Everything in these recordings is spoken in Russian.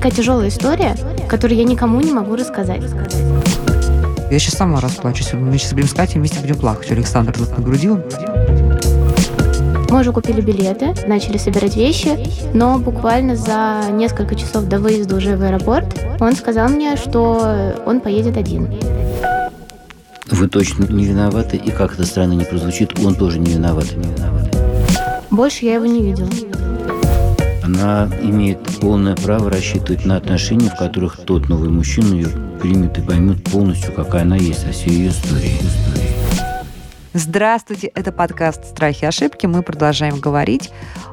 Такая тяжелая история, которую я никому не могу рассказать. Я сейчас сама расплачусь. Мы сейчас будем с Катей вместе будем плакать. Александр тут нагрудил. Мы уже купили билеты, начали собирать вещи, но буквально за несколько часов до выезда уже в аэропорт он сказал мне, что он поедет один. Вы точно не виноваты, и как это странно не прозвучит, он тоже не виноват. Не виноват. Больше я его не видела. Она имеет полное право рассчитывать на отношения, в которых тот новый мужчина ее примет и поймет полностью, какая она есть, о всей ее истории. Здравствуйте, это подкаст «Страхи и ошибки». Мы продолжаем говорить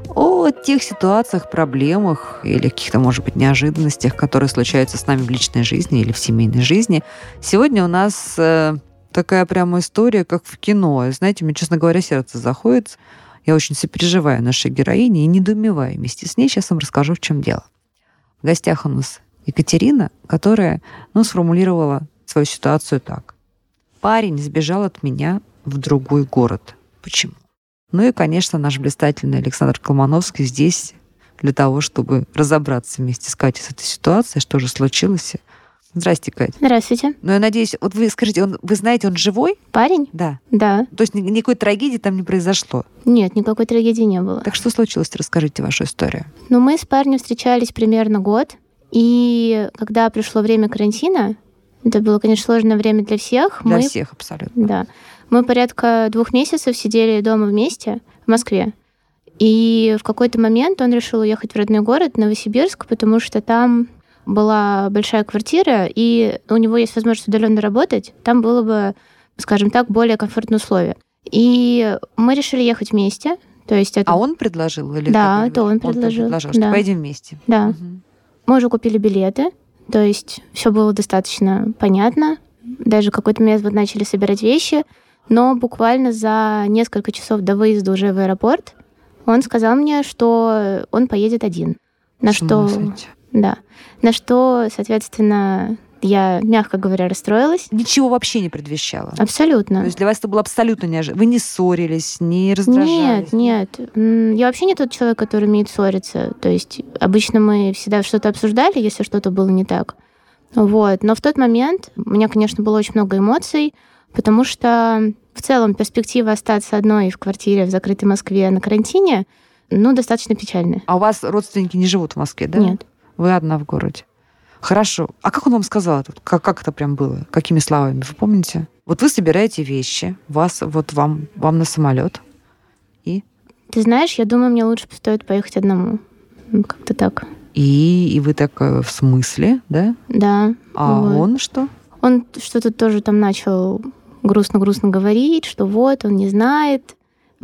о тех ситуациях, проблемах или каких-то, может быть, неожиданностях, которые случаются с нами в личной жизни или в семейной жизни. Сегодня у нас э, такая прямо история, как в кино. Знаете, мне, честно говоря, сердце заходит. Я очень сопереживаю нашей героине и недоумеваю вместе с ней. Сейчас вам расскажу, в чем дело. В гостях у нас Екатерина, которая ну, сформулировала свою ситуацию так. Парень сбежал от меня в другой город. Почему? Ну и, конечно, наш блистательный Александр Колмановский здесь для того, чтобы разобраться вместе с Катей с этой ситуацией, что же случилось. Здрасте, Катя. Здравствуйте. Ну, я надеюсь, вот вы скажите, он, вы знаете, он живой? Парень? Да. Да. То есть никакой трагедии там не произошло? Нет, никакой трагедии не было. Так что случилось? Расскажите вашу историю. Ну, мы с парнем встречались примерно год, и когда пришло время карантина, это было, конечно, сложное время для всех. Для мы... всех абсолютно. Да. Мы порядка двух месяцев сидели дома вместе в Москве. И в какой-то момент он решил уехать в родной город, Новосибирск, потому что там была большая квартира, и у него есть возможность удаленно работать, там было бы, скажем так, более комфортные условия. И мы решили ехать вместе. То есть это... А он предложил? Или Да, это он предложил. предложил, что Да. поедем вместе. Да. Мгм. Мы уже купили билеты, то есть все было достаточно понятно. Даже какой-то момент вот начали собирать вещи, но буквально за несколько часов до выезда уже в аэропорт он сказал мне, что он поедет один. На что, сойти. Да, на что, соответственно, я, мягко говоря, расстроилась. Ничего вообще не предвещало. Абсолютно. То есть для вас это было абсолютно неожиданно. Вы не ссорились, не раздражались? Нет, нет. Я вообще не тот человек, который умеет ссориться. То есть обычно мы всегда что-то обсуждали, если что-то было не так. Вот. Но в тот момент у меня, конечно, было очень много эмоций, потому что в целом перспектива остаться одной в квартире в закрытой Москве на карантине, ну, достаточно печальная. А у вас родственники не живут в Москве, да? Нет. Вы одна в городе. Хорошо. А как он вам сказал это? Как, как это прям было? Какими словами? Вы помните? Вот вы собираете вещи, вас вот вам, вам на самолет. И? Ты знаешь, я думаю, мне лучше стоит поехать одному. М, Как-то так. И, и вы так э, в смысле, да? Да. А вот. он что? Он что-то тоже там начал грустно-грустно говорить, что вот, он не знает,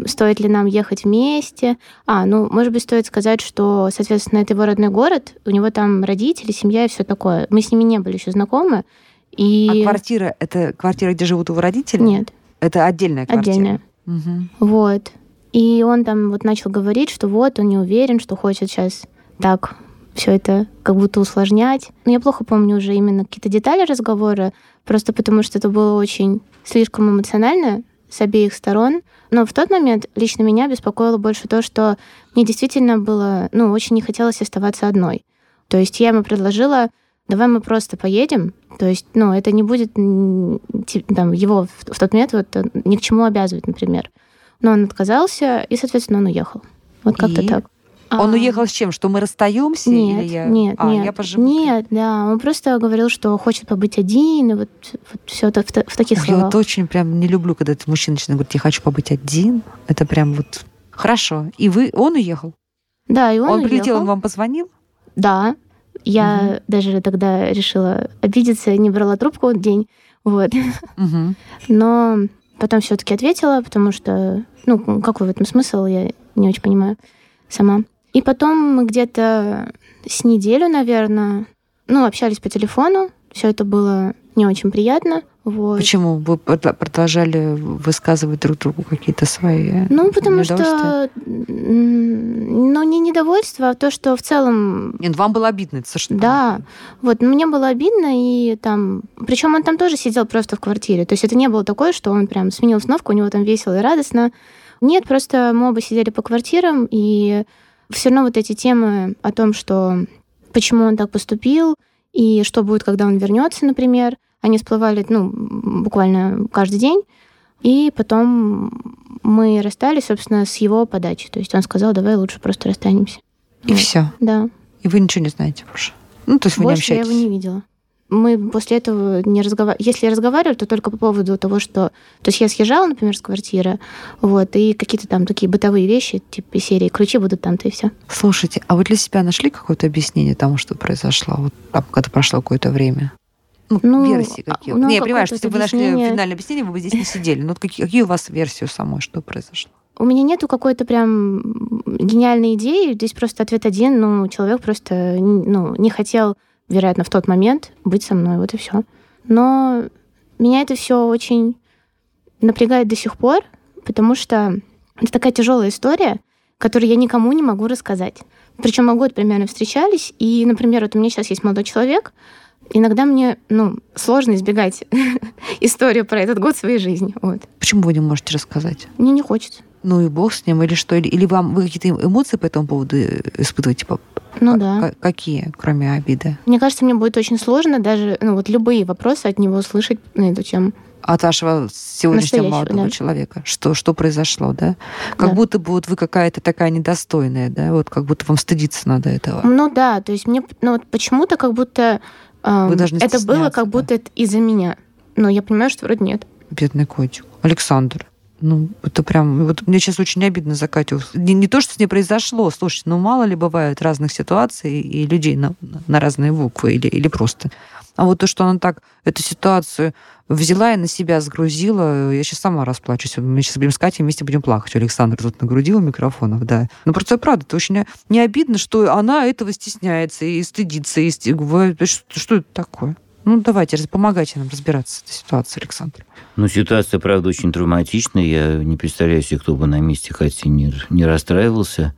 стоит ли нам ехать вместе. А, ну, может быть, стоит сказать, что, соответственно, это его родной город, у него там родители, семья и все такое. Мы с ними не были еще знакомы. И... А квартира это квартира, где живут его родители? Нет, Это отдельная квартира. отдельная. Мгм. Вот. И он там вот начал говорить, что вот, он не уверен, что хочет сейчас так все это как будто усложнять. Но я плохо помню уже именно какие-то детали разговора, просто потому что это было очень слишком эмоционально с обеих сторон. Но в тот момент лично меня беспокоило больше то, что мне действительно было, ну, очень не хотелось оставаться одной. То есть я ему предложила, давай мы просто поедем. То есть, ну, это не будет там, его в, тот момент вот, ни к чему обязывать, например. Но он отказался, и, соответственно, он уехал. Вот как-то И? так. Он А, уехал с чем? Что мы расстаемся? Нет, или я... нет, а, нет. я поживу. Нет, да. Он просто говорил, что хочет побыть один, и вот, все это в, в таких Я словах. вот очень прям не люблю, когда этот мужчина начинает говорить, я хочу побыть один. Это прям вот хорошо. И вы, он уехал? Да, и он, Он, прилетел, уехал. он вам позвонил? Да. Я даже тогда решила обидеться, не брала трубку день. Вот. Мгм. Но потом все-таки ответила, потому что, ну, какой в этом смысл, я не очень понимаю сама. И потом мы где-то с неделю, наверное, ну, общались по телефону. Все это было не очень приятно. Вот. Почему вы продолжали высказывать друг другу какие-то свои Ну, потому что, ну, не недовольство, а то, что в целом Нет, вам было обидно, это совершенно Да, вот мне было обидно, и там... Причем он там тоже сидел просто в квартире. То есть это не было такое, что он прям сменил сновку, у него там весело и радостно. Нет, просто мы оба сидели по квартирам, и все равно вот эти темы о том, что почему он так поступил, и что будет, когда он вернется, например. Они всплывали, ну, буквально каждый день. И потом мы расстались, собственно, с его подачи. То есть он сказал, давай лучше просто расстанемся. И вот. все? Да. И вы ничего не знаете больше? Ну, то есть вы больше не общаетесь? я его не видела мы после этого не разговаривали. Если разговаривали, то только по поводу того, что... То есть я съезжала, например, с квартиры, вот, и какие-то там такие бытовые вещи, типа серии «ключи будут там-то» и все. Слушайте, а вы для себя нашли какое-то объяснение тому, что произошло, вот там, когда прошло какое-то время? Ну, ну версии а, какие? Ну, не, я понимаю, что если бы вы нашли финальное объяснение, вы бы здесь не сидели. Но какие, какие у вас версии самой, что произошло? У меня нету какой-то прям гениальной идеи. Здесь просто ответ один. Ну, человек просто ну, не хотел вероятно, в тот момент быть со мной, вот и все. Но меня это все очень напрягает до сих пор, потому что это такая тяжелая история, которую я никому не могу рассказать. Причем мы год примерно встречались, и, например, вот у меня сейчас есть молодой человек, иногда мне ну, сложно избегать историю про этот год своей жизни. Вот. Почему вы не можете рассказать? Мне не хочется. Ну и бог с ним, или что? Или, или вам вы какие-то эмоции по этому поводу испытываете? Типа, ну да. Какие, кроме обиды? Мне кажется, мне будет очень сложно даже ну, вот любые вопросы от него услышать на эту тему. От вашего сегодняшнего молодого да. человека. Что, что произошло, да? Как да. будто бы вот вы какая-то такая недостойная, да? Вот как будто вам стыдиться надо этого. Ну да, то есть мне ну, вот почему-то как будто э, должны это было как да? будто из-за меня. Но я понимаю, что вроде нет. Бедный котик. Александр. Ну, это прям... Вот мне сейчас очень обидно за Катю. Не, не то, что с ней произошло. Слушайте, ну, мало ли бывает разных ситуаций и людей на, на разные буквы или, или просто. А вот то, что она так эту ситуацию взяла и на себя сгрузила, я сейчас сама расплачусь. Мы сейчас будем с Катей вместе будем плакать. Александр тут нагрудил микрофонов, да. Ну, просто правда, это очень не обидно, что она этого стесняется и стыдится. И что, что это такое? Ну, давайте, помогайте нам разбираться с этой ситуацией, Александр. Ну, ситуация, правда, очень травматичная. Я не представляю себе, кто бы на месте Кати не, не расстраивался.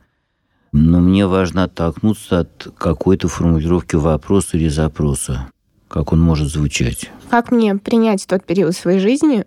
Но мне важно оттолкнуться от какой-то формулировки вопроса или запроса. Как он может звучать. Как мне принять тот период своей жизни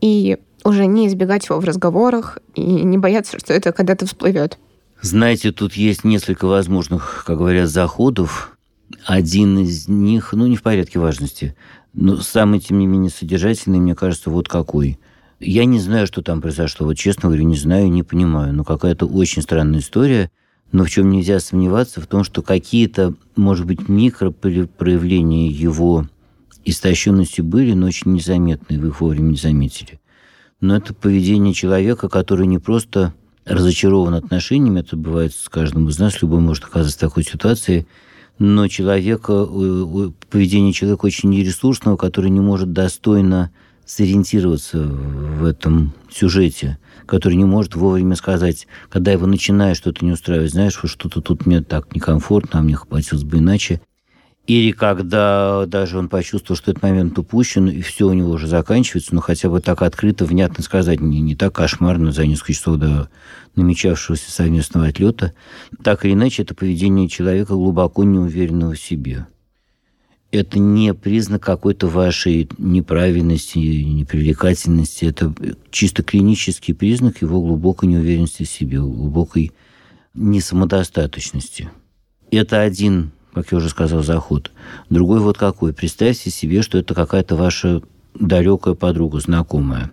и уже не избегать его в разговорах и не бояться, что это когда-то всплывет? Знаете, тут есть несколько возможных, как говорят, заходов. Один из них, ну, не в порядке важности, но самый, тем не менее, содержательный, мне кажется, вот какой. Я не знаю, что там произошло. Вот честно говорю, не знаю, не понимаю. Но какая-то очень странная история. Но в чем нельзя сомневаться, в том, что какие-то, может быть, микропроявления его истощенности были, но очень незаметные, вы их вовремя не заметили. Но это поведение человека, который не просто разочарован отношениями, это бывает с каждым из нас, любой может оказаться в такой ситуации – но человека, поведение человека очень нересурсного, который не может достойно сориентироваться в этом сюжете, который не может вовремя сказать, когда его начинает что-то не устраивать, знаешь, что-то тут мне так некомфортно, а мне хотелось бы иначе. Или когда даже он почувствовал, что этот момент упущен, и все у него уже заканчивается, но хотя бы так открыто, внятно сказать, не, не так кошмарно за несколько часов до намечавшегося совместного отлета, так или иначе, это поведение человека глубоко неуверенного в себе. Это не признак какой-то вашей неправильности, непривлекательности. Это чисто клинический признак его глубокой неуверенности в себе, глубокой несамодостаточности. Это один как я уже сказал, заход. Другой вот какой. Представьте себе, что это какая-то ваша далекая подруга, знакомая.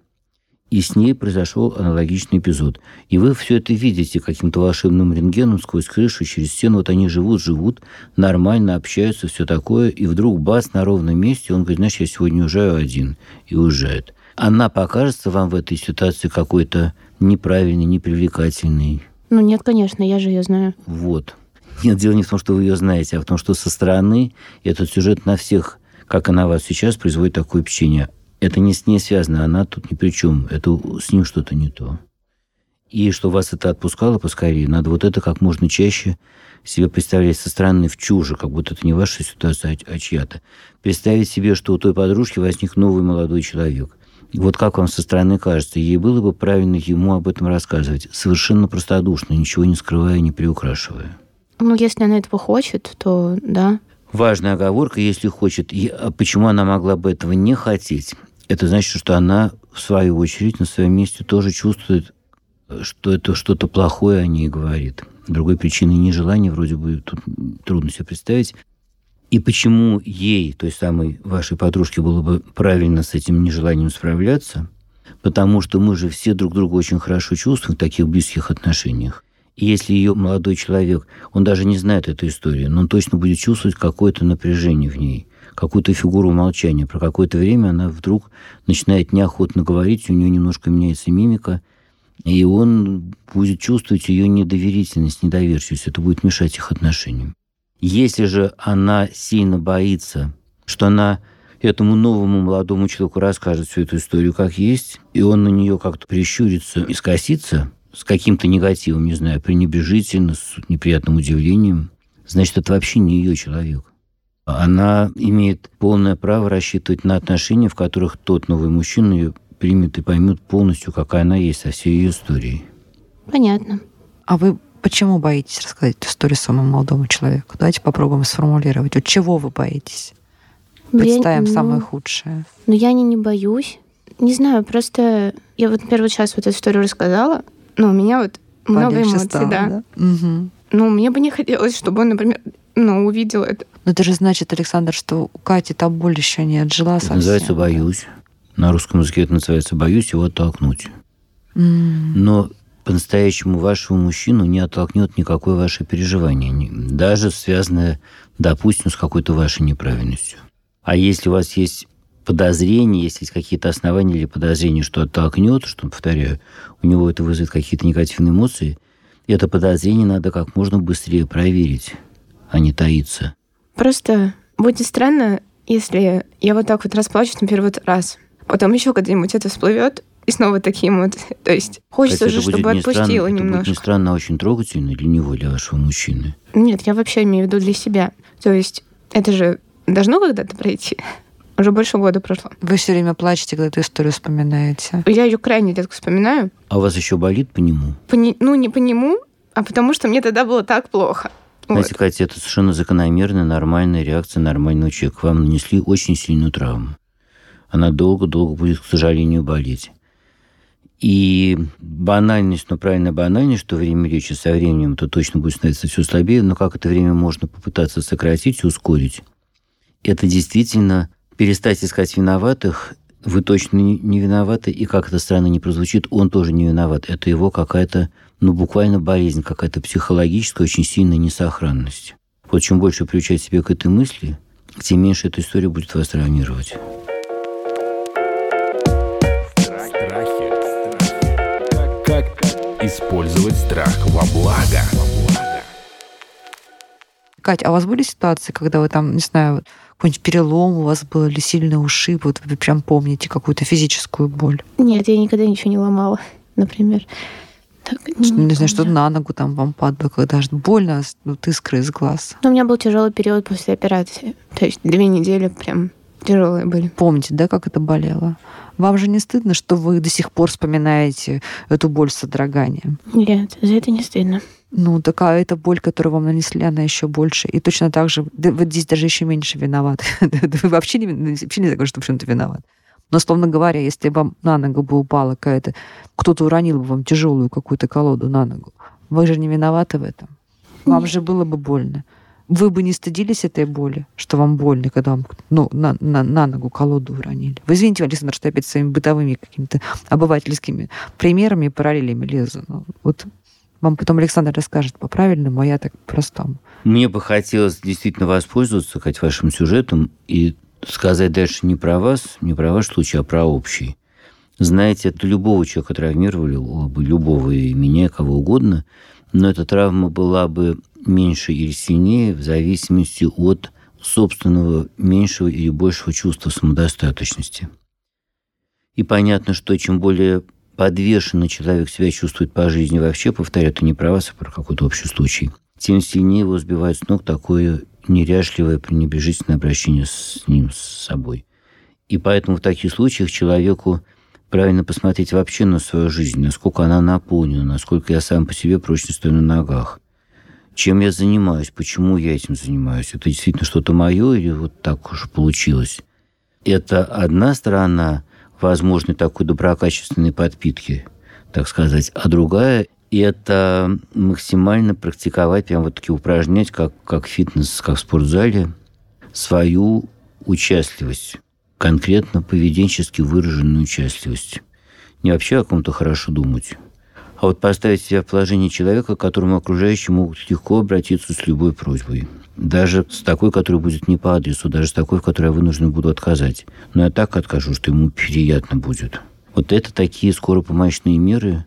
И с ней произошел аналогичный эпизод. И вы все это видите каким-то волшебным рентгеном сквозь крышу, через стену. Вот они живут, живут, нормально общаются, все такое. И вдруг бац, на ровном месте, он говорит, знаешь, я сегодня уезжаю один. И уезжает. Она покажется вам в этой ситуации какой-то неправильной, непривлекательной? Ну нет, конечно, я же ее знаю. Вот. Нет, дело не в том, что вы ее знаете, а в том, что со стороны этот сюжет на всех, как и на вас сейчас, производит такое впечатление. Это не с ней связано, она тут ни при чем. Это с ним что-то не то. И что вас это отпускало поскорее, надо вот это как можно чаще себе представлять со стороны в чуже, как будто это не ваша ситуация, а, а чья-то. Представить себе, что у той подружки возник новый молодой человек. Вот как вам со стороны кажется, ей было бы правильно ему об этом рассказывать, совершенно простодушно, ничего не скрывая, не приукрашивая. Ну, если она этого хочет, то да. Важная оговорка, если хочет. И, а почему она могла бы этого не хотеть? Это значит, что она, в свою очередь, на своем месте тоже чувствует, что это что-то плохое о ней говорит. Другой причины нежелания вроде бы тут трудно себе представить. И почему ей, той самой вашей подружке, было бы правильно с этим нежеланием справляться? Потому что мы же все друг друга очень хорошо чувствуем в таких близких отношениях. И если ее молодой человек, он даже не знает эту историю, но он точно будет чувствовать какое-то напряжение в ней, какую-то фигуру молчания. Про какое-то время она вдруг начинает неохотно говорить, у нее немножко меняется мимика, и он будет чувствовать ее недоверительность, недоверчивость. Это будет мешать их отношениям. Если же она сильно боится, что она этому новому молодому человеку расскажет всю эту историю как есть, и он на нее как-то прищурится и скосится с каким-то негативом, не знаю, пренебрежительно, с неприятным удивлением, значит, это вообще не ее человек. Она имеет полное право рассчитывать на отношения, в которых тот новый мужчина ее примет и поймет полностью, какая она есть со всей ее историей. Понятно. А вы почему боитесь рассказать эту историю самому молодому человеку? Давайте попробуем сформулировать. Вот чего вы боитесь? Представим я, самое ну, худшее. Ну, я не, не боюсь. Не знаю, просто я вот, например, вот сейчас вот эту историю рассказала, но у меня вот много Полегче эмоций, стало, да. Угу. Ну, мне бы не хотелось, чтобы он, например, ну, увидел это. Но это же значит, Александр, что у Кати та боль еще не отжила Это совсем. называется «боюсь». На русском языке это называется «боюсь его оттолкнуть». М. Но по-настоящему вашего мужчину не оттолкнет никакое ваше переживание, ни- даже связанное, допустим, с какой-то вашей неправильностью. А если у вас есть подозрения, если есть какие-то основания или подозрения, что оттолкнет, что, повторяю, у него это вызовет какие-то негативные эмоции, это подозрение надо как можно быстрее проверить, а не таиться. Просто будет странно, если я вот так вот расплачусь на первый раз. Потом еще когда-нибудь это всплывет, и снова такие эмоции. То есть хочется Кстати, уже, это будет чтобы не странно- отпустила Это будет немножко. не странно, а очень трогательно для него, для вашего мужчины. Нет, я вообще имею в виду для себя. То есть это же должно когда-то пройти. Уже больше года прошло. Вы все время плачете, когда эту историю вспоминаете. Я ее крайне редко вспоминаю. А у вас еще болит по нему? По не- ну, не по нему, а потому что мне тогда было так плохо. Вот. Знаете, Катя, это совершенно закономерная, нормальная реакция нормального человека. Вам нанесли очень сильную травму. Она долго-долго будет, к сожалению, болеть. И банальность, но правильно банальность, что время речи со временем это точно будет становиться все слабее, но как это время можно попытаться сократить и ускорить? Это действительно перестать искать виноватых, вы точно не виноваты, и как это странно не прозвучит, он тоже не виноват. Это его какая-то, ну, буквально болезнь, какая-то психологическая, очень сильная несохранность. Вот чем больше приучать себя к этой мысли, тем меньше эта история будет вас травмировать. Как, использовать страх во благо? Кать, а у вас были ситуации, когда вы там, не знаю, какой-нибудь перелом у вас был или сильный ушиб, вот вы прям помните какую-то физическую боль? Нет, я никогда ничего не ломала, например. Так, Что, не знаю, что на ногу там вам падало, когда аж больно, вот искры из глаз. Но у меня был тяжелый период после операции. То есть две недели прям тяжелые были. Помните, да, как это болело? Вам же не стыдно, что вы до сих пор вспоминаете эту боль с содроганием? Нет, за это не стыдно. Ну, такая эта боль, которую вам нанесли, она еще больше. И точно так же, да, вот здесь даже еще меньше виноват. Вы вообще не, ну, вообще не говорю, что в чем-то виноват. Но, словно говоря, если вам на ногу бы упала какая-то... Кто-то уронил бы вам тяжелую какую-то колоду на ногу, вы же не виноваты в этом. Вам же было бы больно. Вы бы не стыдились этой боли, что вам больно, когда вам ну, на, на, на ногу колоду уронили. Вы извините, Александр, что я опять своими бытовыми какими-то обывательскими примерами и параллелями лезу. Но вот вам потом Александр расскажет по-правильному, а я так по-простому. Мне бы хотелось действительно воспользоваться хоть вашим сюжетом и сказать дальше не про вас, не про ваш случай, а про общий. Знаете, это любого человека травмировали, бы любого и меня, кого угодно, но эта травма была бы меньше или сильнее в зависимости от собственного меньшего или большего чувства самодостаточности. И понятно, что чем более подвешенно человек себя чувствует по жизни вообще, повторяю, это не про вас, а про какой-то общий случай, тем сильнее его сбивает с ног такое неряшливое, пренебрежительное обращение с ним, с собой. И поэтому в таких случаях человеку правильно посмотреть вообще на свою жизнь, насколько она наполнена, насколько я сам по себе прочно стою на ногах. Чем я занимаюсь, почему я этим занимаюсь. Это действительно что-то мое или вот так уж получилось. Это одна сторона возможной такой доброкачественной подпитки, так сказать, а другая – это максимально практиковать, прям вот таки упражнять, как, как фитнес, как в спортзале, свою участливость, конкретно поведенчески выраженную участливость. Не вообще о ком-то хорошо думать, а вот поставить себя в положение человека, к которому окружающие могут легко обратиться с любой просьбой. Даже с такой, которая будет не по адресу, даже с такой, в которой я вынужден буду отказать. Но я так откажу, что ему приятно будет. Вот это такие скоропомощные меры.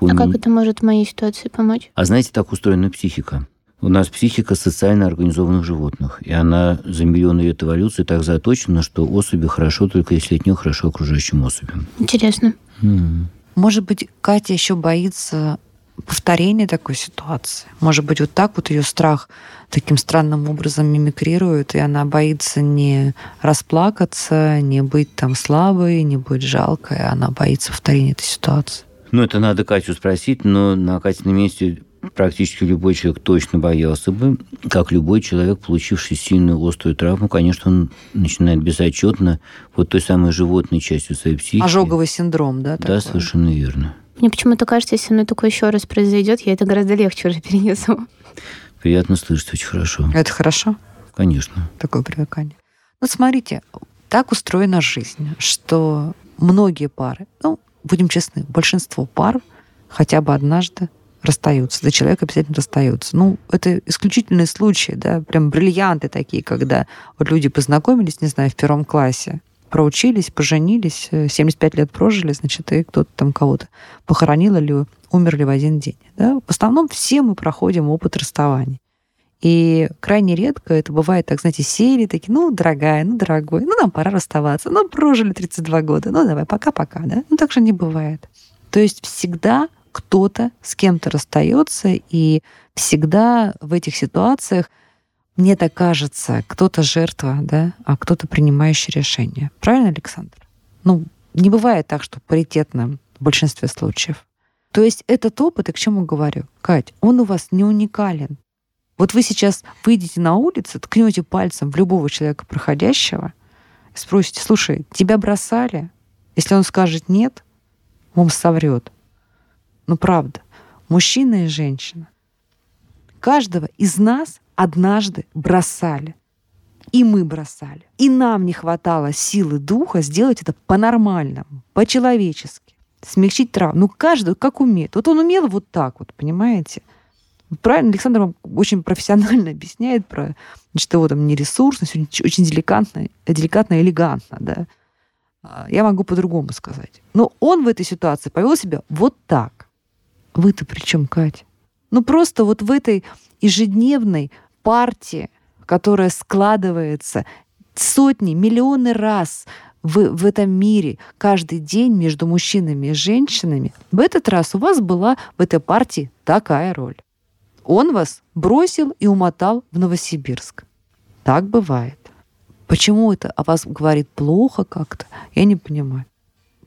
А как это может в моей ситуации помочь? А знаете, так устроена психика. У нас психика социально организованных животных, и она за миллионы лет эволюции так заточена, что особи хорошо только если от нее хорошо окружающим особям. Интересно. М. Может быть, Катя еще боится повторения такой ситуации. Может быть, вот так вот ее страх таким странным образом мимикрирует, и она боится не расплакаться, не быть там слабой, не быть жалкой, а она боится повторения этой ситуации. Ну, это надо Катю спросить, но на Катином месте практически любой человек точно боялся бы, как любой человек, получивший сильную острую травму, конечно, он начинает безотчетно вот той самой животной частью своей психики. Ожоговый синдром, да? Да, такой? совершенно верно. Мне почему-то кажется, если со мной такое еще раз произойдет, я это гораздо легче уже перенесу. Приятно слышать, очень хорошо. Это хорошо, Конечно. такое привыкание. Ну, смотрите, так устроена жизнь, что многие пары, ну, будем честны, большинство пар хотя бы однажды расстаются. Да, человек обязательно расстается. Ну, это исключительные случаи, да, прям бриллианты такие, когда вот люди познакомились, не знаю, в первом классе, проучились, поженились, э, 75 лет прожили, значит, и кто-то там кого-то похоронил или умерли в один день. Да? В основном все мы проходим опыт расставаний. И крайне редко это бывает так, знаете, сели такие, ну, дорогая, ну, дорогой, ну, нам пора расставаться, ну, прожили 32 года, ну, давай, пока-пока, да? Ну, так же не бывает. То есть всегда кто-то с кем-то расстается, и всегда в этих ситуациях, мне так кажется, кто-то жертва, да, а кто-то принимающий решение. Правильно, Александр? Ну, не бывает так, что паритетно в большинстве случаев. То есть этот опыт, и к чему говорю, Кать, он у вас не уникален. Вот вы сейчас выйдете на улицу, ткнете пальцем в любого человека проходящего спросите, слушай, тебя бросали? Если он скажет нет, он соврет. Ну, правда. Мужчина и женщина. Каждого из нас однажды бросали. И мы бросали. И нам не хватало силы духа сделать это по-нормальному, по-человечески. Смягчить травму. Ну, каждый как умеет. Вот он умел вот так вот, понимаете? Правильно, Александр вам очень профессионально объясняет про что его там нересурсность, очень, деликатно, деликатно, элегантно, да. А, Я могу по-другому сказать. Но он в этой ситуации повел себя вот так. Вы-то при чем, Катя? Ну просто вот в этой ежедневной партии, которая складывается сотни, миллионы раз в, в этом мире каждый день между мужчинами и женщинами, в этот раз у вас была в этой партии такая роль. Он вас бросил и умотал в Новосибирск. Так бывает. Почему это о вас говорит плохо как-то, я не понимаю.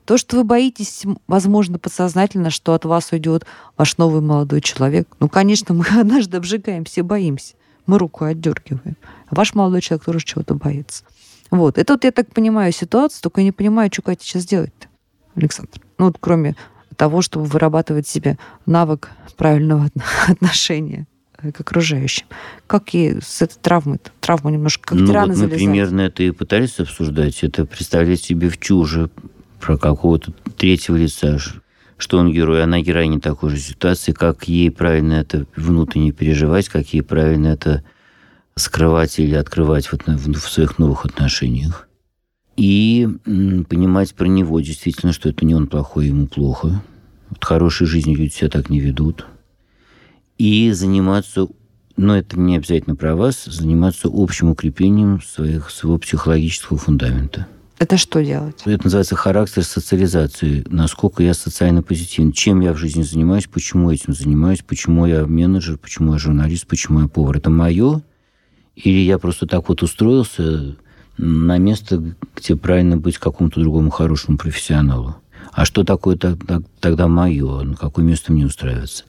То, что вы боитесь, возможно, подсознательно, что от вас уйдет ваш новый молодой человек. Ну, конечно, мы однажды обжигаем, все боимся. Мы руку отдергиваем. А ваш молодой человек тоже чего-то боится. Вот. Это вот я так понимаю ситуацию, только я не понимаю, что Катя сейчас делать-то, Александр. Ну, вот кроме того, чтобы вырабатывать себе навык правильного отношения э, к окружающим. Как ей с этой травмой, травму немножко как ну, тираны вот мы залезать? примерно это и пытались обсуждать. Это представлять себе в чуже про какого-то третьего лица, что он герой, она героиня такой же ситуации, как ей правильно это внутренне переживать, как ей правильно это скрывать или открывать в, отно- в своих новых отношениях. И понимать про него действительно, что это не он плохой, ему плохо. Вот хорошей жизнью люди себя так не ведут. И заниматься, но это не обязательно про вас, заниматься общим укреплением своих, своего психологического фундамента. Это что делать? Это называется характер социализации. Насколько я социально позитивен. Чем я в жизни занимаюсь, почему этим занимаюсь, почему я менеджер, почему я журналист, почему я повар. Это мое? Или я просто так вот устроился на место, где правильно быть какому-то другому хорошему профессионалу? А что такое тогда, мое? На какое место мне устраиваться?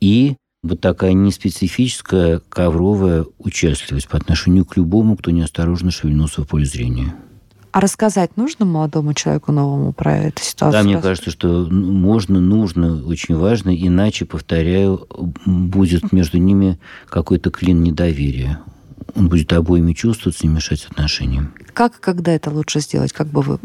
И вот такая неспецифическая ковровая участливость по отношению к любому, кто неосторожно шевельнулся в поле зрения. А рассказать нужно молодому человеку новому про эту ситуацию? Да, мне кажется, что можно, нужно, очень важно, иначе, повторяю, будет между ними какой-то клин недоверия. Он будет обоими чувствоваться и мешать отношениям. Как и когда это лучше сделать? Как бы вы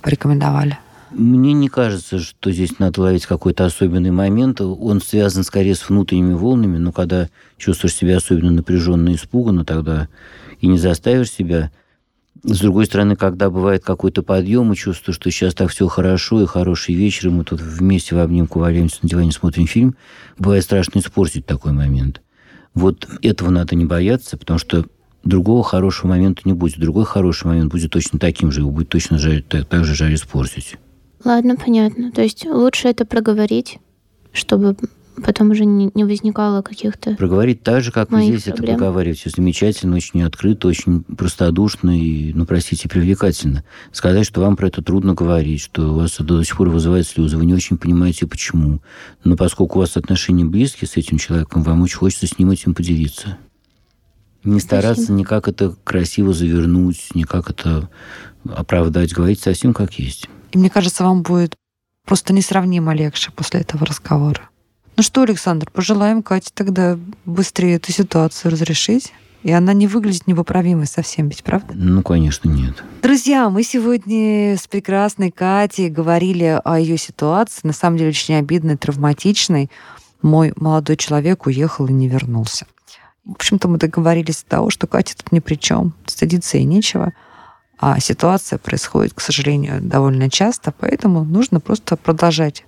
порекомендовали? Мне не кажется, что здесь надо ловить какой-то особенный момент. Он связан скорее с внутренними волнами, но когда чувствуешь себя особенно напряженно и испуганно, тогда и не заставишь себя с другой стороны, когда бывает какой-то подъем, и чувствую, что сейчас так все хорошо, и хороший вечер, и мы тут вместе в обнимку валяемся на диване, смотрим фильм, бывает страшно испортить такой момент. Вот этого надо не бояться, потому что другого хорошего момента не будет. Другой хороший момент будет точно таким же, его будет точно жаль, так, так же жаль испортить. Ладно, понятно. То есть лучше это проговорить, чтобы потом уже не, не возникало каких-то Проговорить так же, как вы здесь проблем. это проговариваете. Замечательно, очень открыто, очень простодушно и, ну, простите, привлекательно. Сказать, что вам про это трудно говорить, что у вас это до сих пор вызывает слезы, вы не очень понимаете, почему. Но поскольку у вас отношения близкие с этим человеком, вам очень хочется с ним этим поделиться. Не стараться Спасибо. никак это красиво завернуть, никак это оправдать, говорить совсем как есть. И мне кажется, вам будет просто несравнимо легче после этого разговора. Ну что, Александр, пожелаем Кате тогда быстрее эту ситуацию разрешить. И она не выглядит невыправимой совсем, ведь правда? Ну, конечно, нет. Друзья, мы сегодня с прекрасной Катей говорили о ее ситуации. На самом деле очень обидной, травматичной. Мой молодой человек уехал и не вернулся. В общем-то, мы договорились до того, что Катя тут ни при чем. Стыдиться и нечего. А ситуация происходит, к сожалению, довольно часто, поэтому нужно просто продолжать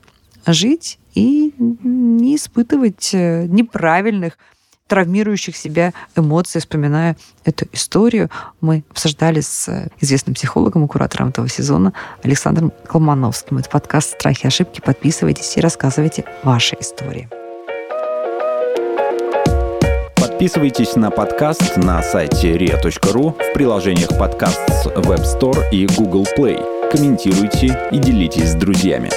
жить и не испытывать э, неправильных травмирующих себя эмоций, вспоминая эту историю. Мы обсуждали с э, известным психологом и куратором этого сезона Александром Колмановским. Это подкаст «Страхи и ошибки». Подписывайтесь и рассказывайте ваши истории. Подписывайтесь на подкаст на сайте ria.ru в приложениях подкаст с Web Store и Google Play. Комментируйте и делитесь с друзьями.